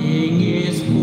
de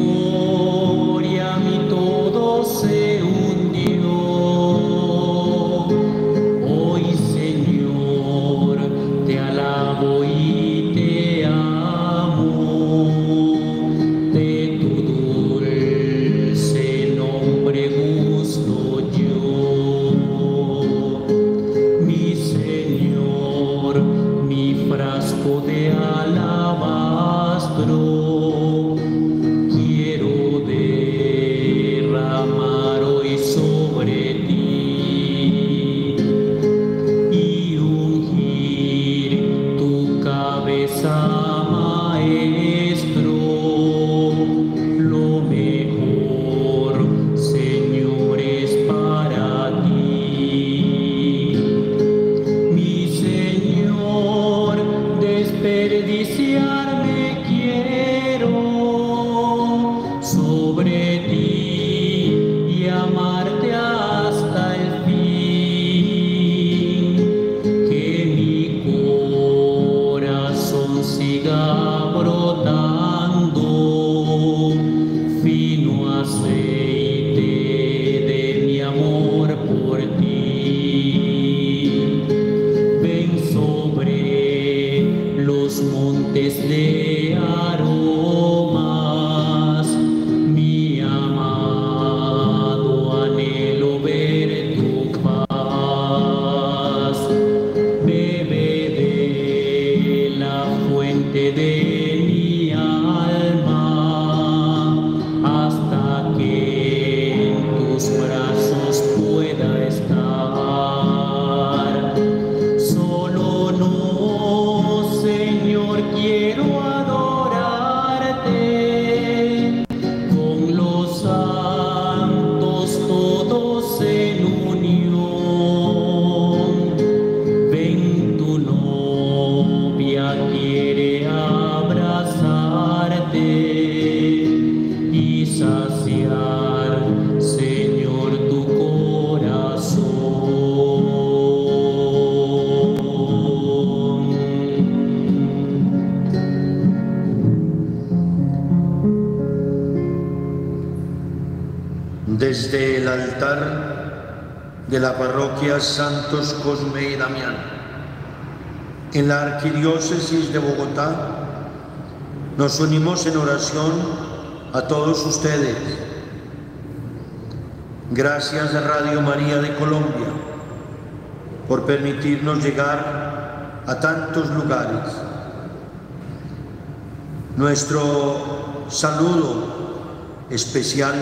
Santos Cosme y Damián. En la Arquidiócesis de Bogotá nos unimos en oración a todos ustedes. Gracias a Radio María de Colombia por permitirnos llegar a tantos lugares. Nuestro saludo especial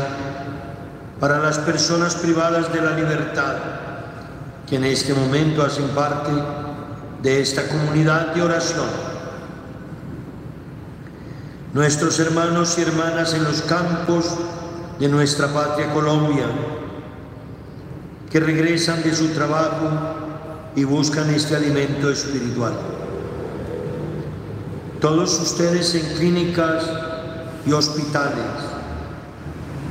para las personas privadas de la libertad que en este momento hacen parte de esta comunidad de oración. Nuestros hermanos y hermanas en los campos de nuestra patria Colombia, que regresan de su trabajo y buscan este alimento espiritual. Todos ustedes en clínicas y hospitales,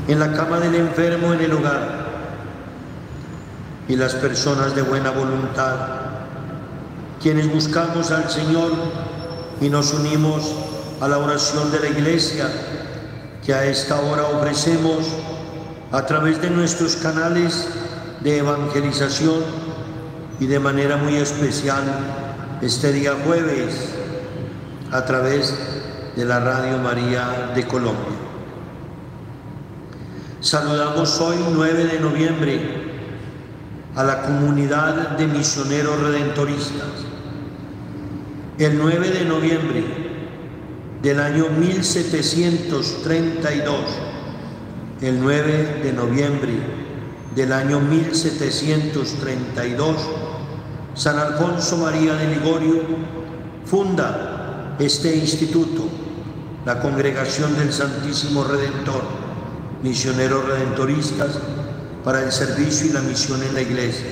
en la cama del enfermo en el hogar y las personas de buena voluntad, quienes buscamos al Señor y nos unimos a la oración de la iglesia que a esta hora ofrecemos a través de nuestros canales de evangelización y de manera muy especial este día jueves a través de la Radio María de Colombia. Saludamos hoy, 9 de noviembre, a la comunidad de misioneros redentoristas. El 9 de noviembre del año 1732, el 9 de noviembre del año 1732, San Alfonso María de Ligorio funda este instituto, la Congregación del Santísimo Redentor misioneros redentoristas para el servicio y la misión en la iglesia.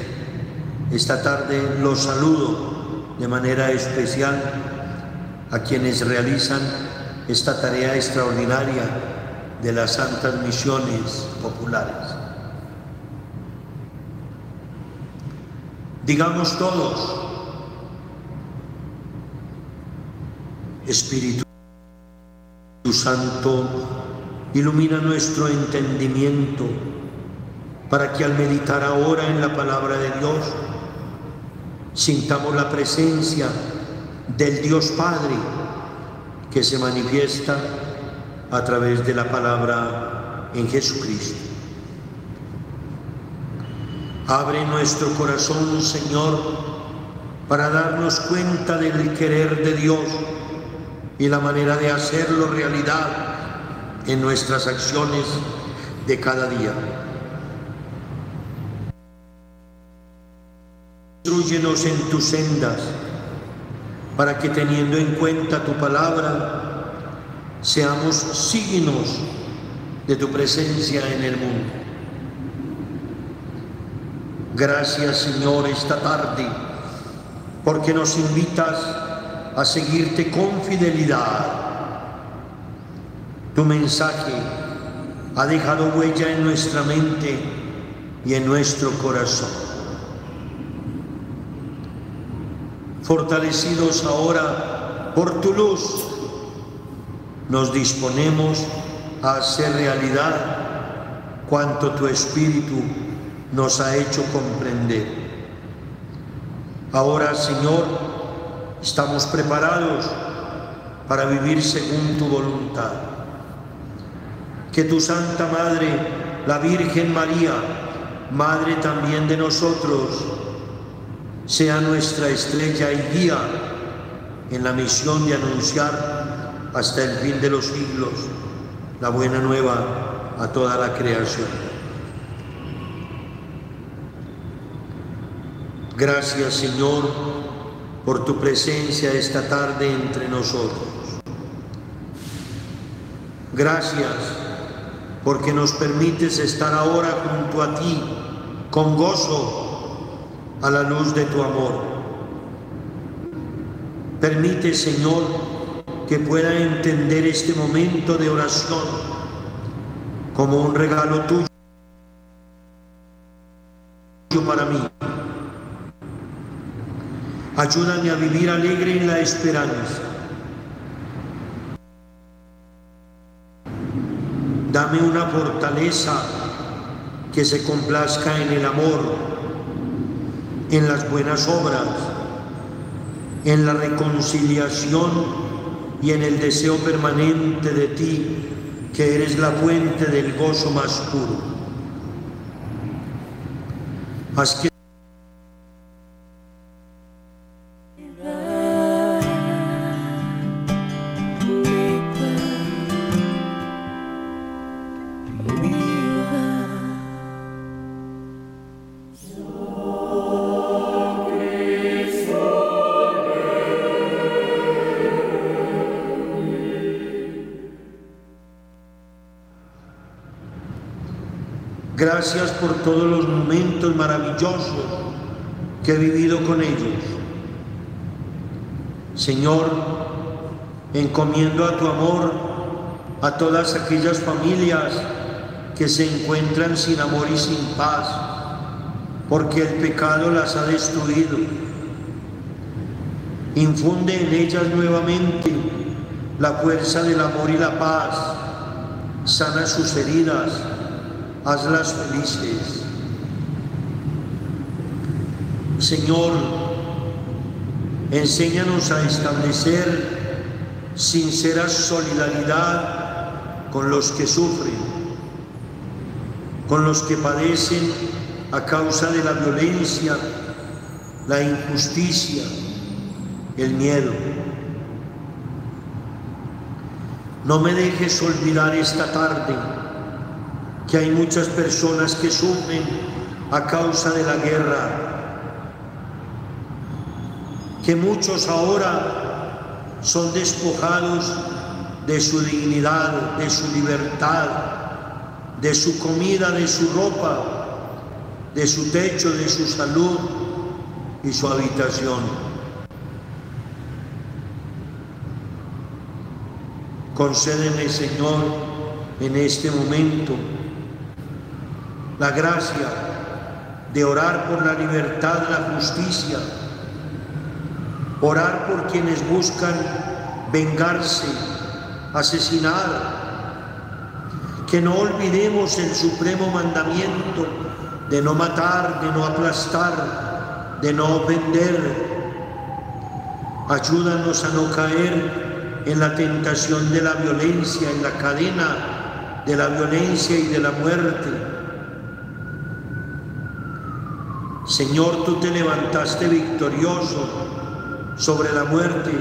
Esta tarde los saludo de manera especial a quienes realizan esta tarea extraordinaria de las santas misiones populares. Digamos todos, Espíritu Santo ilumina nuestro entendimiento para que al meditar ahora en la palabra de Dios, sintamos la presencia del Dios Padre que se manifiesta a través de la palabra en Jesucristo. Abre nuestro corazón, Señor, para darnos cuenta del querer de Dios y la manera de hacerlo realidad en nuestras acciones de cada día. Instruyenos en tus sendas para que teniendo en cuenta tu palabra, seamos signos de tu presencia en el mundo. Gracias Señor esta tarde, porque nos invitas a seguirte con fidelidad. Tu mensaje ha dejado huella en nuestra mente y en nuestro corazón. Fortalecidos ahora por tu luz, nos disponemos a hacer realidad cuanto tu Espíritu nos ha hecho comprender. Ahora, Señor, estamos preparados para vivir según tu voluntad. Que tu Santa Madre, la Virgen María, Madre también de nosotros, sea nuestra estrella y guía en la misión de anunciar hasta el fin de los siglos la buena nueva a toda la creación. Gracias Señor por tu presencia esta tarde entre nosotros. Gracias porque nos permites estar ahora junto a ti con gozo a la luz de tu amor. Permite, Señor, que pueda entender este momento de oración como un regalo tuyo para mí. Ayúdame a vivir alegre en la esperanza. Dame una fortaleza que se complazca en el amor en las buenas obras, en la reconciliación y en el deseo permanente de ti, que eres la fuente del gozo más puro. Gracias por todos los momentos maravillosos que he vivido con ellos. Señor, encomiendo a tu amor a todas aquellas familias que se encuentran sin amor y sin paz, porque el pecado las ha destruido. Infunde en ellas nuevamente la fuerza del amor y la paz, sana sus heridas, hazlas felices. Señor, enséñanos a establecer sincera solidaridad con los que sufren, con los que padecen a causa de la violencia, la injusticia, el miedo. No me dejes olvidar esta tarde que hay muchas personas que sufren a causa de la guerra, que muchos ahora son despojados de su dignidad, de su libertad, de su comida, de su ropa, de su techo, de su salud y su habitación. Concédeme, Señor, en este momento la gracia de orar por la libertad, la justicia, orar por quienes buscan vengarse asesinar, que no olvidemos el supremo mandamiento de no matar, de no aplastar, de no ofender. Ayúdanos a no caer en la tentación de la violencia, en la cadena de la violencia y de la muerte. Señor, tú te levantaste victorioso sobre la muerte,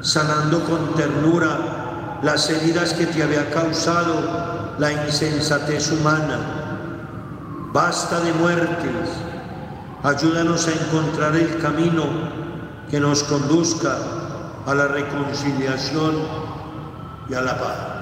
sanando con ternura las heridas que te había causado la insensatez humana. Basta de muertes, ayúdanos a encontrar el camino que nos conduzca a la reconciliación y a la paz.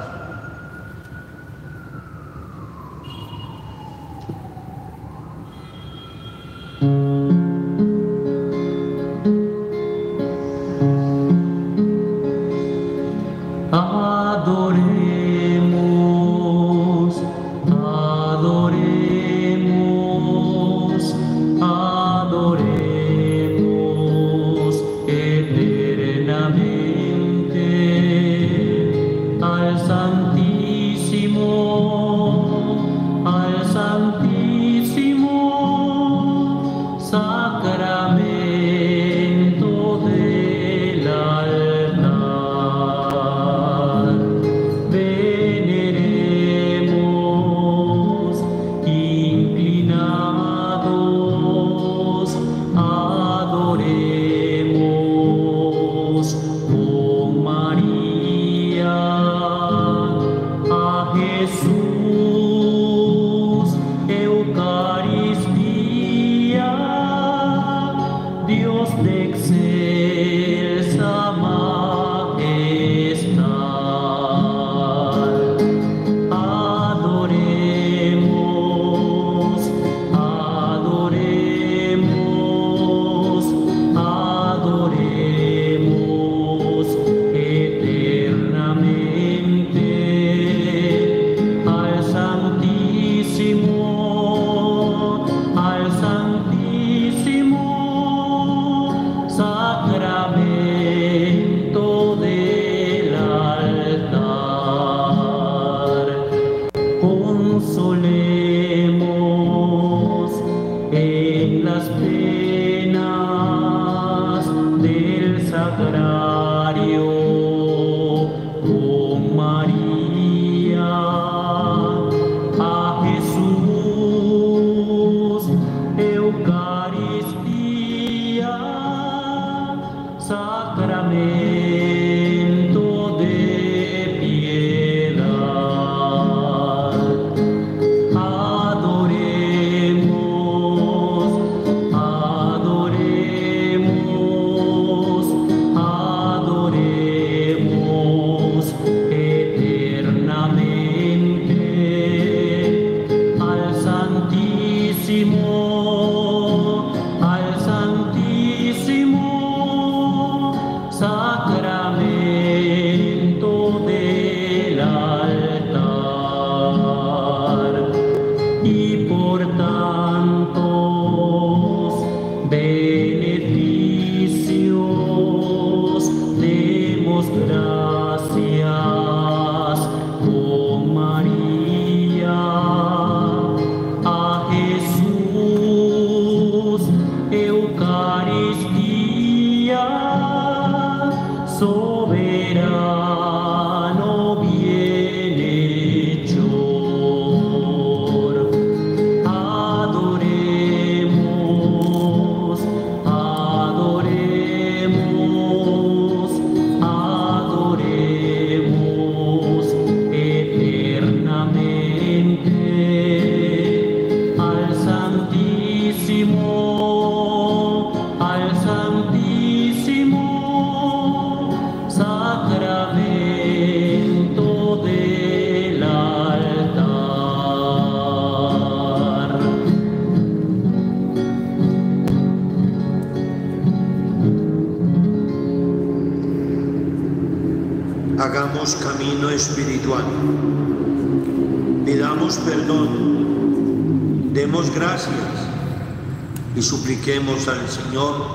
Supliquemos al Señor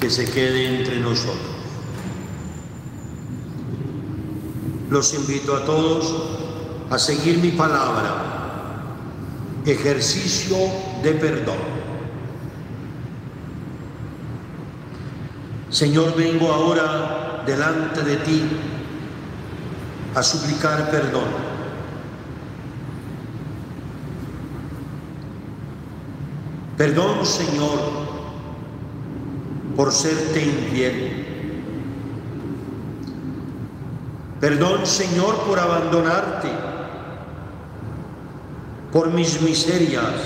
que se quede entre nosotros. los invito a todos a seguir mi palabra, ejercicio de perdón. Señor, vengo ahora delante de ti a suplicar perdón. Perdón, Señor, por serte infiel. Perdón, Señor, por abandonarte, por mis miserias,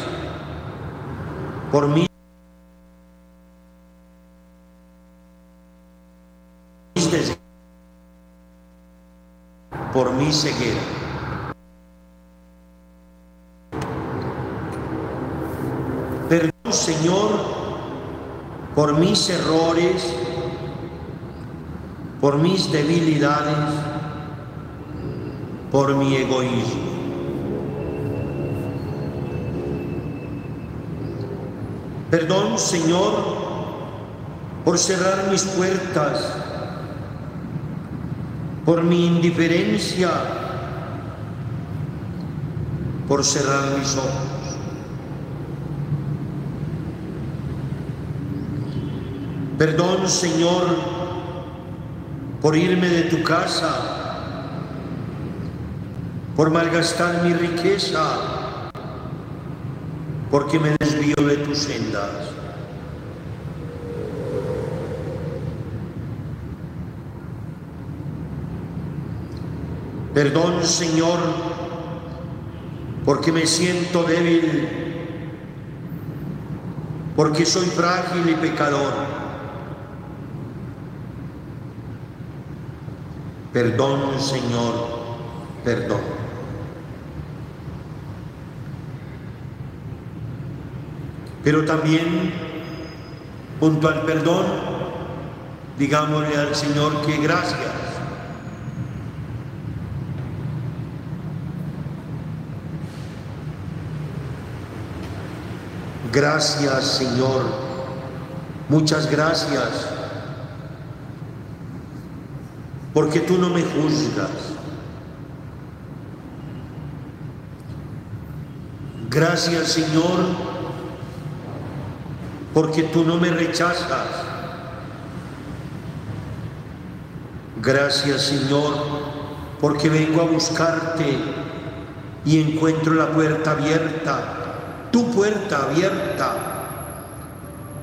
por mis por mi ceguera. Perdón, Señor, por mis errores, por mis debilidades, por mi egoísmo. Perdón, Señor, por cerrar mis puertas por mi indiferencia, por cerrar mis ojos. Perdón, Señor, por irme de tu casa, por malgastar mi riqueza, porque me desvío de tus sendas. Perdón, Señor, porque me siento débil, porque soy frágil y pecador. Perdón, Señor, perdón. Pero también, junto al perdón, digámosle al Señor que gracias Gracias Señor, muchas gracias, porque tú no me juzgas. Gracias Señor, porque tú no me rechazas. Gracias Señor, porque vengo a buscarte y encuentro la puerta abierta tu puerta abierta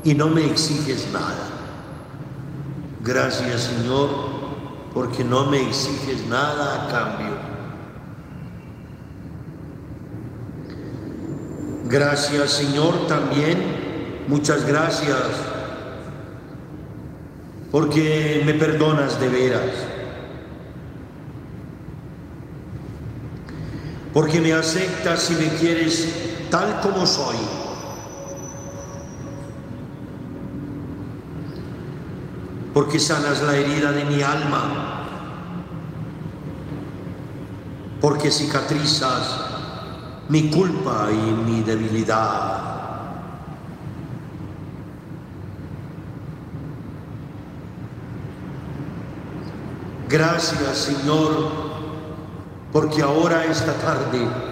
y no me exiges nada. Gracias Señor, porque no me exiges nada a cambio. Gracias Señor también, muchas gracias, porque me perdonas de veras. Porque me aceptas y me quieres tal como soy. Porque sanas la herida de mi alma. Porque cicatrizas mi culpa y mi debilidad. Gracias Señor, porque ahora esta tarde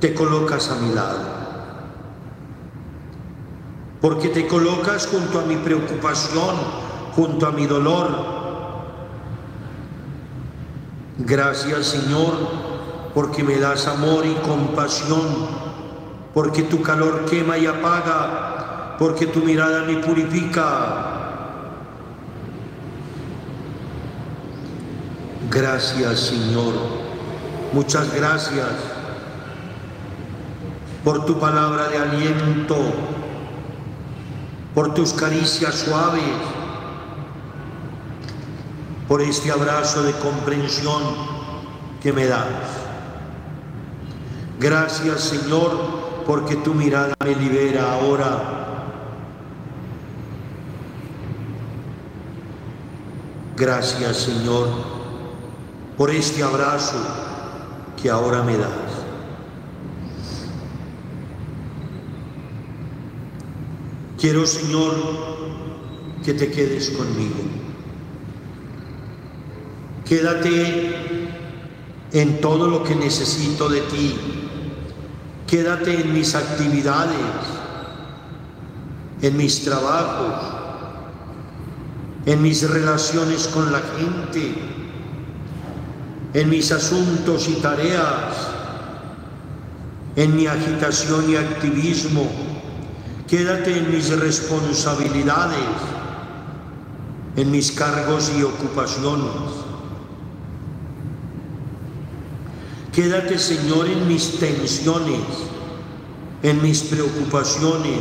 te colocas a mi lado. Porque te colocas junto a mi preocupación, junto a mi dolor. Gracias Señor, porque me das amor y compasión, porque tu calor quema y apaga, porque tu mirada me purifica. Gracias Señor, muchas gracias por tu palabra de aliento, por tus caricias suaves, por este abrazo de comprensión que me das. Gracias Señor, porque tu mirada me libera ahora. Gracias Señor, por este abrazo que ahora me das. Quiero, Señor, que te quedes conmigo. Quédate en todo lo que necesito de ti. Quédate en mis actividades, en mis trabajos, en mis relaciones con la gente, en mis asuntos y tareas, en mi agitación y activismo. Quédate en mis responsabilidades, en mis cargos y ocupaciones. Quédate, Señor, en mis tensiones, en mis preocupaciones,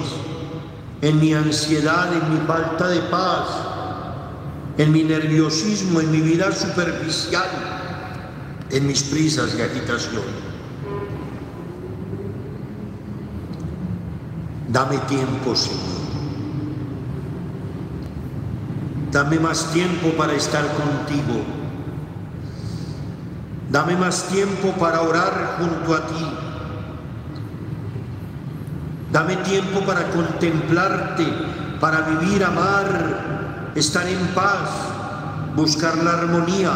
en mi ansiedad, en mi falta de paz, en mi nerviosismo, en mi vida superficial, en mis prisas y agitación. Dame tiempo, Señor. Dame más tiempo para estar contigo. Dame más tiempo para orar junto a ti. Dame tiempo para contemplarte, para vivir, amar, estar en paz, buscar la armonía.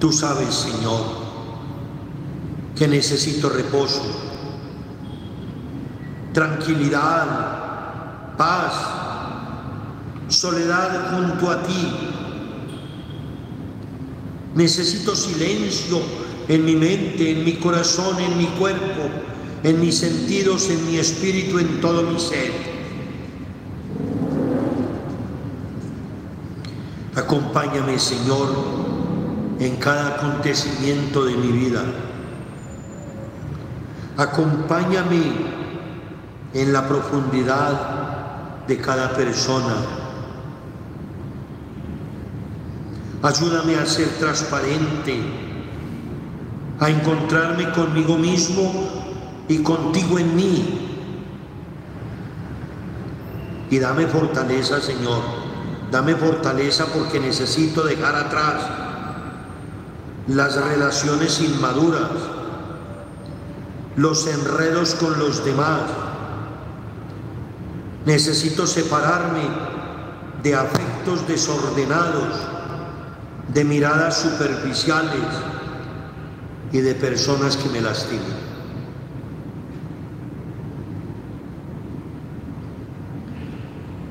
Tú sabes, Señor, que necesito reposo, tranquilidad, paz, soledad junto a ti. Necesito silencio en mi mente, en mi corazón, en mi cuerpo, en mis sentidos, en mi espíritu, en todo mi ser. Acompáñame, Señor, en cada acontecimiento de mi vida. Acompáñame en la profundidad de cada persona. Ayúdame a ser transparente a encontrarme conmigo mismo y contigo en mí. Y dame fortaleza, Señor. Dame fortaleza porque necesito dejar atrás las relaciones inmaduras, los enredos con los demás. Necesito separarme de afectos desordenados, de miradas superficiales y de personas que me lastimen.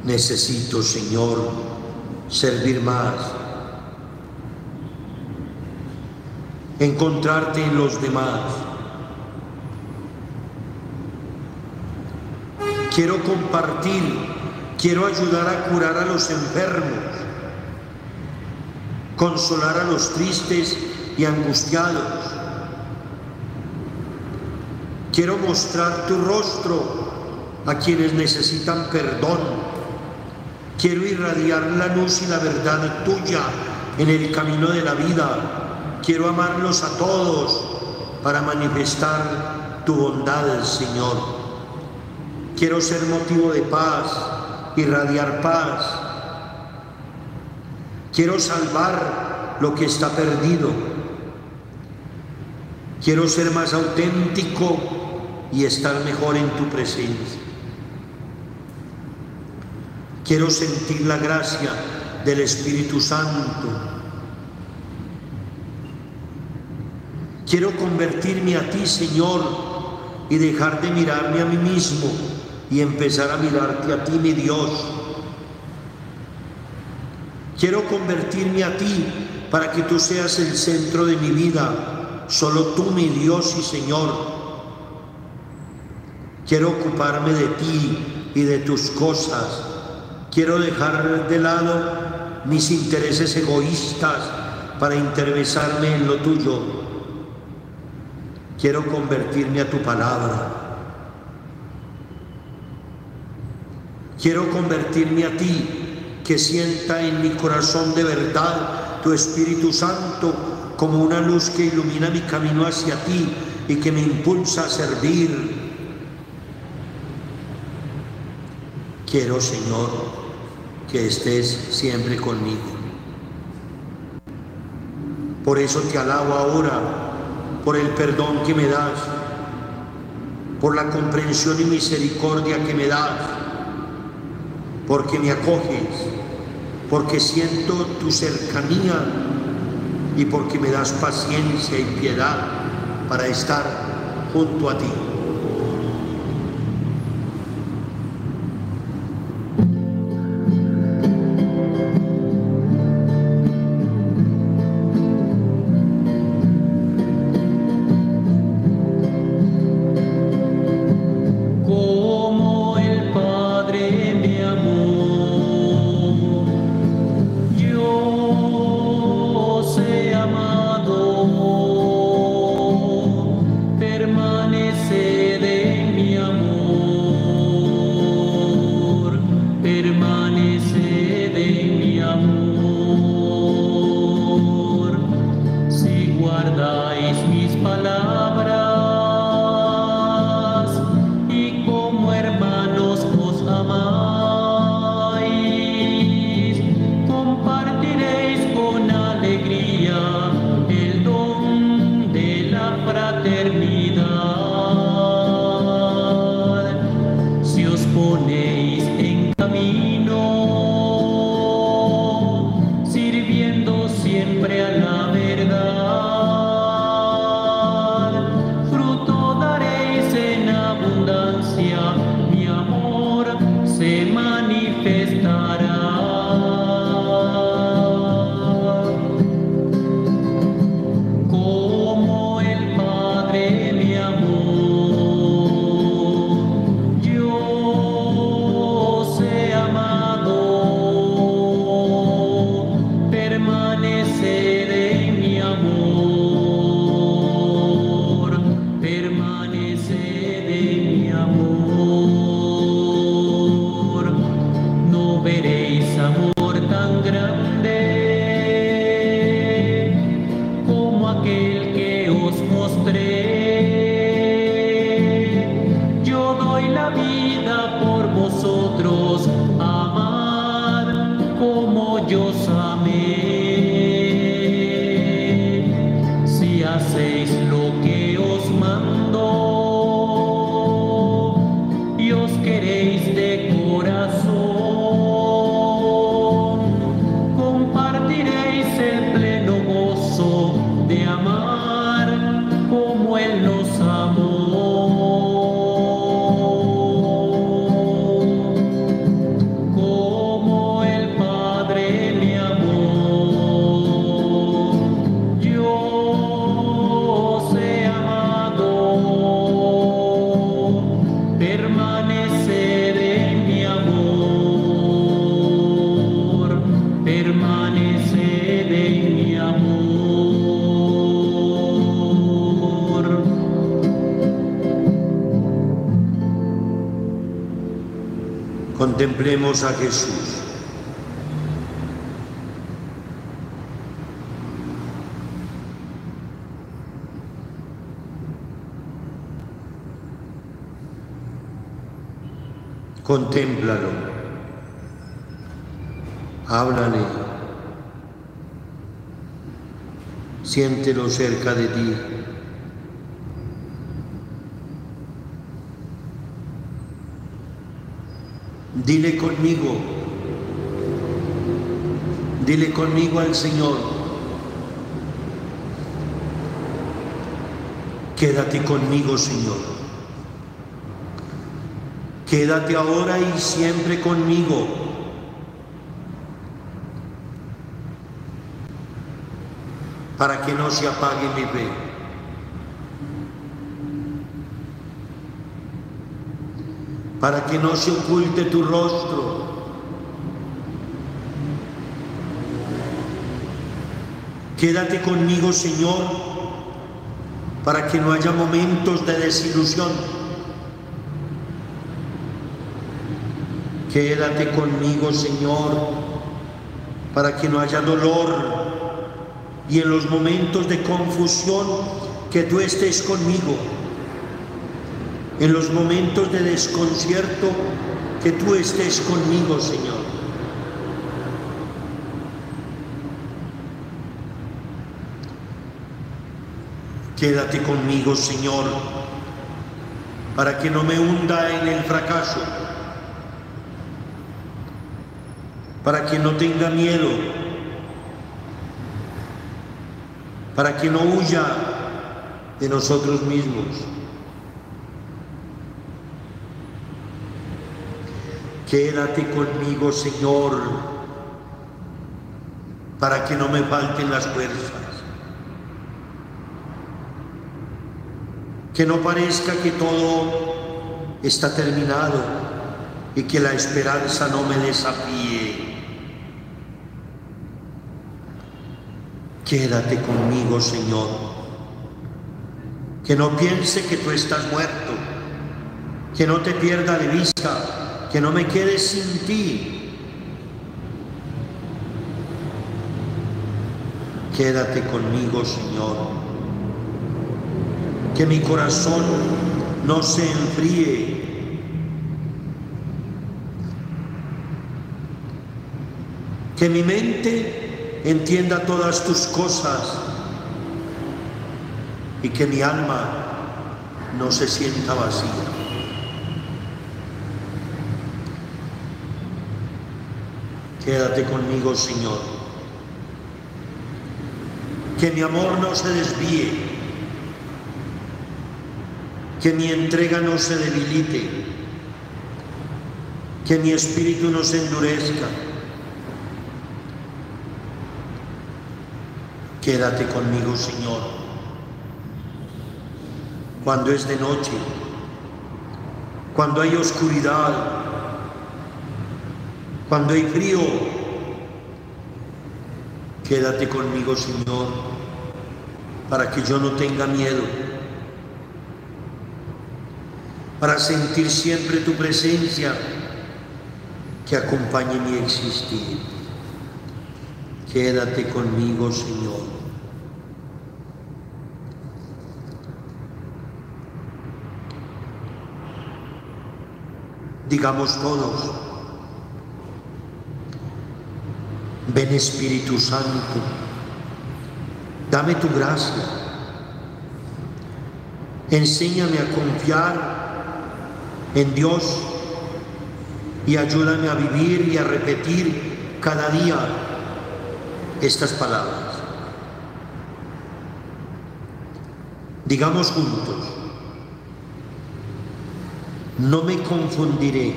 Necesito, Señor, servir más, encontrarte en los demás. Quiero compartir, quiero ayudar a curar a los enfermos, consolar a los tristes y angustiados Quiero mostrar tu rostro a quienes necesitan perdón. Quiero irradiar la luz y la verdad tuya en el camino de la vida. Quiero amarlos a todos para manifestar tu bondad, Señor. Quiero ser motivo de paz, irradiar paz. Quiero salvar lo que está perdido. Quiero ser más auténtico y estar mejor en tu presencia. Quiero sentir la gracia del Espíritu Santo. Quiero convertirme a ti, Señor, y dejar de mirarme a mí mismo y empezar a mirarte a ti, mi Dios. Quiero convertirme a ti para que tú seas el centro de mi vida, solo tú, mi Dios y Señor. Quiero ocuparme de ti y de tus cosas. Quiero dejar de lado mis intereses egoístas para interesarme en lo tuyo. Quiero convertirme a tu palabra. Quiero convertirme a ti, que sienta en mi corazón de verdad tu Espíritu Santo como una luz que ilumina mi camino hacia ti y que me impulsa a servir Quiero, Señor, que estés siempre conmigo. Por eso te alabo ahora, por el perdón que me das, por la comprensión y misericordia que me das, porque me acoges, porque siento tu cercanía y porque me das paciencia y piedad para estar junto a ti. se manifiesta. A Jesús. Contémplalo. Háblale. Siéntelo cerca de ti. Dile conmigo, dile conmigo al Señor, quédate conmigo Señor, quédate ahora y siempre conmigo. para que no se apague mi fe. Para que no se oculte tu rostro. Quédate conmigo, Señor, para que no haya momentos de desilusión. Quédate conmigo, Señor, para que no haya dolor y en los momentos de confusión que tú estés conmigo en los momentos de desconcierto, que tú estés conmigo, Señor. Quédate conmigo, Señor, para que no me hunda en el fracaso, para que no tenga miedo, para que no huya de nosotros mismos. Quédate conmigo, Señor, para que no me falten las fuerzas. Que no parezca que todo está terminado y que la esperanza no me desafíe. Quédate conmigo, Señor. Que no piense que tú estás muerto, que no te pierda de vista, que no me quede sin ti. Quédate conmigo, Señor. Que mi corazón no se enfríe. Que mi mente entienda todas tus cosas y que mi alma no se sienta vacía. Quédate conmigo, Señor. Que mi amor no se desvíe. Que mi entrega no se debilite. Que mi espíritu no se endurezca Quédate conmigo, Señor. Cuando es de noche, cuando hay oscuridad, cuando hay frío, quédate conmigo, Señor, para que yo no tenga miedo, para sentir siempre tu presencia que acompañe mi existir. Quédate conmigo, Señor. digamos todos, ven Espíritu Santo, dame tu gracia, enséñame a confiar en Dios y ayúdame a vivir y a repetir cada día estas palabras. Digamos juntos, no me confundiré,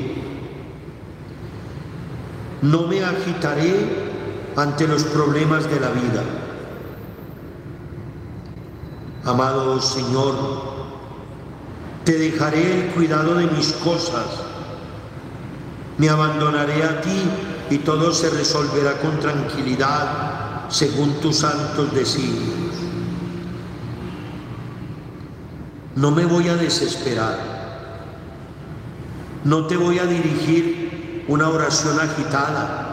no me agitaré ante los problemas de la vida. Amado Señor, te dejaré el cuidado de mis cosas, me abandonaré a ti y todo se resolverá con tranquilidad según tus santos designios. No me voy a desesperar no te voy a dirigir una oración agitada.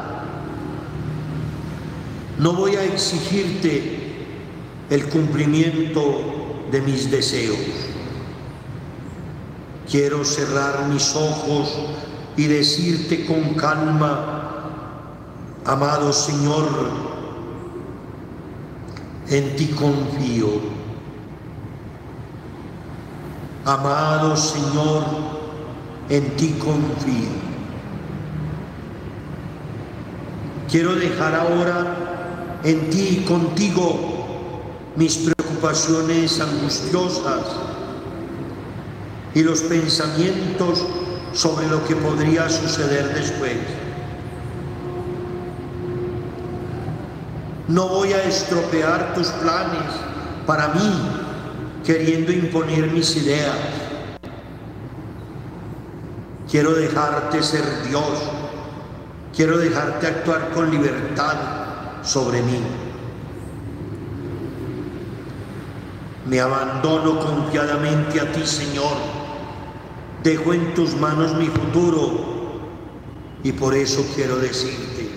No voy a exigirte el cumplimiento de mis deseos. Quiero cerrar mis ojos y decirte con calma, amado Señor, en ti confío. Amado Señor, en ti confío. Quiero dejar ahora en ti y contigo mis preocupaciones angustiosas y los pensamientos sobre lo que podría suceder después. No voy a estropear tus planes para mí, queriendo imponer mis ideas Quiero dejarte ser Dios. Quiero dejarte actuar con libertad sobre mí. Me abandono confiadamente a ti, Señor. Dejo en tus manos mi futuro y por eso quiero decirte,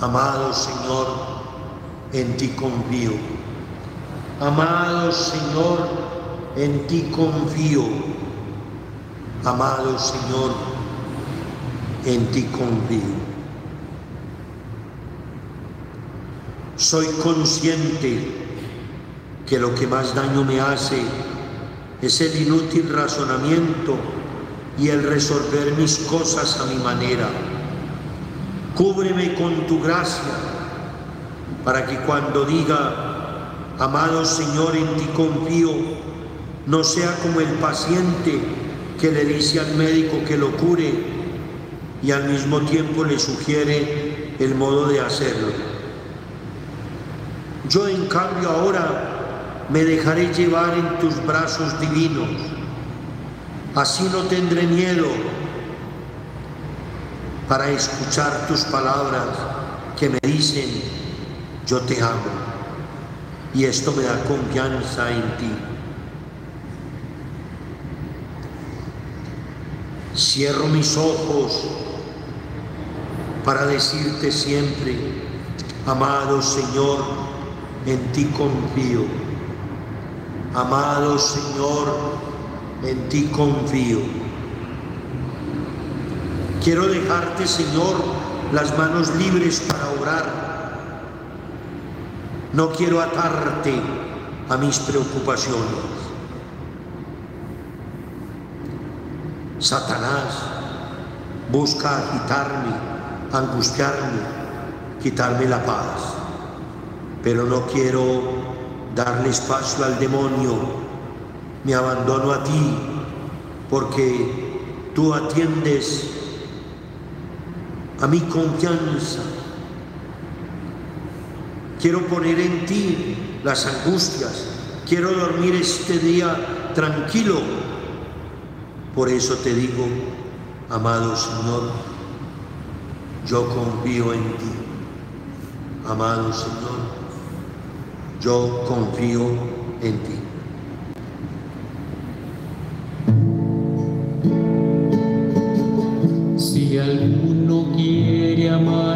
amado Señor, en ti confío. Amado Señor, en ti confío Amado Señor, en ti confío. Soy consciente que lo que más daño me hace es el inútil razonamiento y el resolver mis cosas a mi manera. Cúbreme con tu gracia para que cuando diga, amado Señor, en ti confío, no sea como el paciente que le dice al médico que lo cure y al mismo tiempo le sugiere el modo de hacerlo. Yo en cambio ahora me dejaré llevar en tus brazos divinos, así no tendré miedo para escuchar tus palabras que me dicen, yo te amo. Y esto me da confianza en ti. Cierro mis ojos para decirte siempre, amado Señor, en ti confío. Amado Señor, en ti confío. Quiero dejarte, Señor, las manos libres para orar. No quiero atarte a mis preocupaciones. Satanás busca agitarme, angustiarme, quitarme la paz. Pero no quiero darle espacio al demonio. Me abandono a ti porque tú atiendes a mi confianza. Quiero poner en ti las angustias. Quiero dormir este día tranquilo. Por eso te digo, amado Señor, yo confío en ti. Amado Señor, yo confío en ti. Si alguno quiere amar,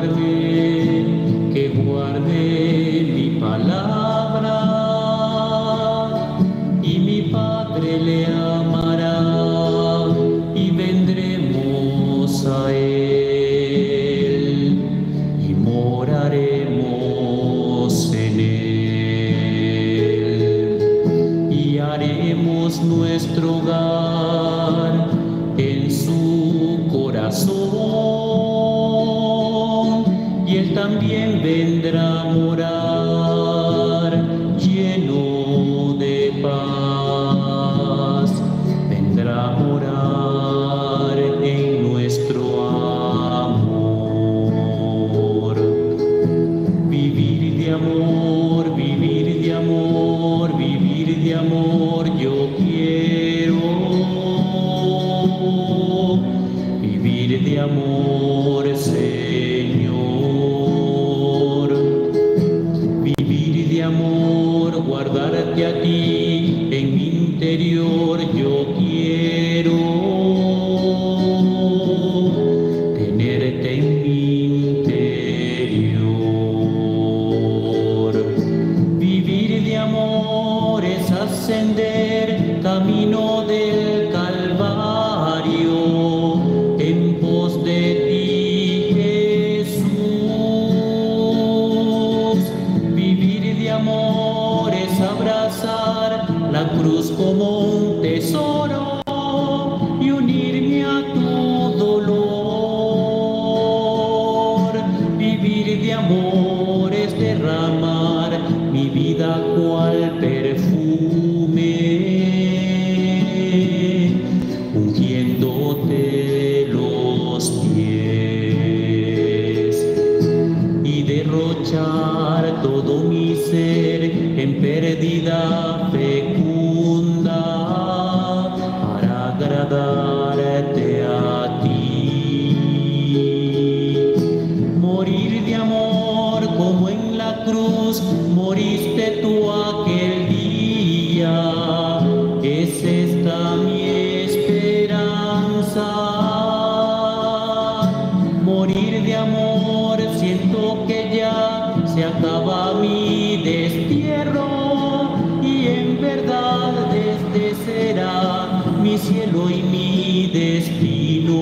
faltaba mi destierro y en verdad este será mi cielo y mi destino.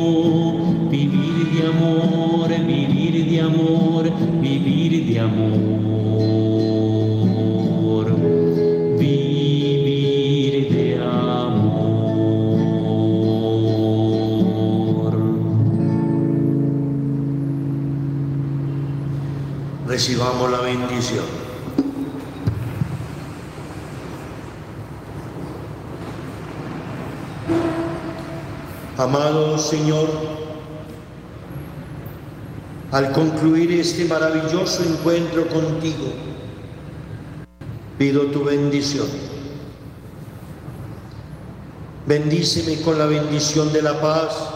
Vivir de amor, vivir de amor, vivir de amor. Bendición. Amado Señor, al concluir este maravilloso encuentro contigo, pido tu bendición. Bendíceme con la bendición de la paz,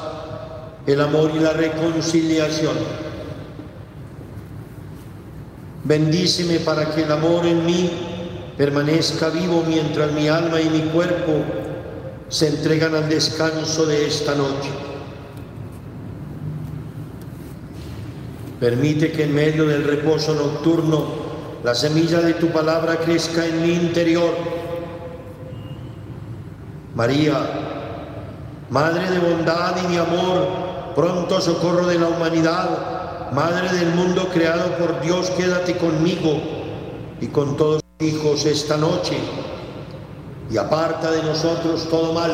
el amor y la reconciliación. Bendíceme para que el amor en mí permanezca vivo mientras mi alma y mi cuerpo se entregan al descanso de esta noche. Permite que en medio del reposo nocturno la semilla de tu palabra crezca en mi interior. María, Madre de bondad y de amor, pronto socorro de la humanidad, Madre del mundo creado por Dios, quédate conmigo y con todos los hijos esta noche y aparta de nosotros todo mal,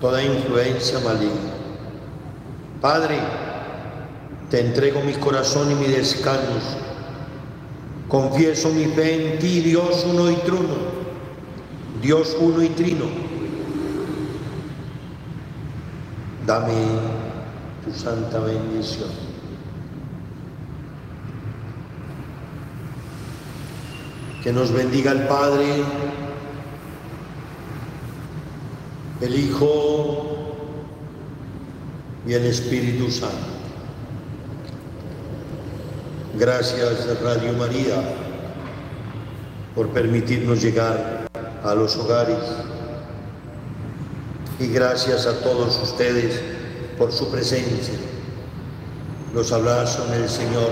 toda influencia maligna. Padre, te entrego mi corazón y mi descanso. Confieso mi fe en ti, Dios uno y truno, Dios uno y trino. Dame tu santa bendición. Que nos bendiga el Padre, el Hijo y el Espíritu Santo. Gracias Radio María por permitirnos llegar a los hogares y gracias a todos ustedes por su presencia. Los abrazo en el Señor.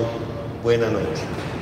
Buena noche.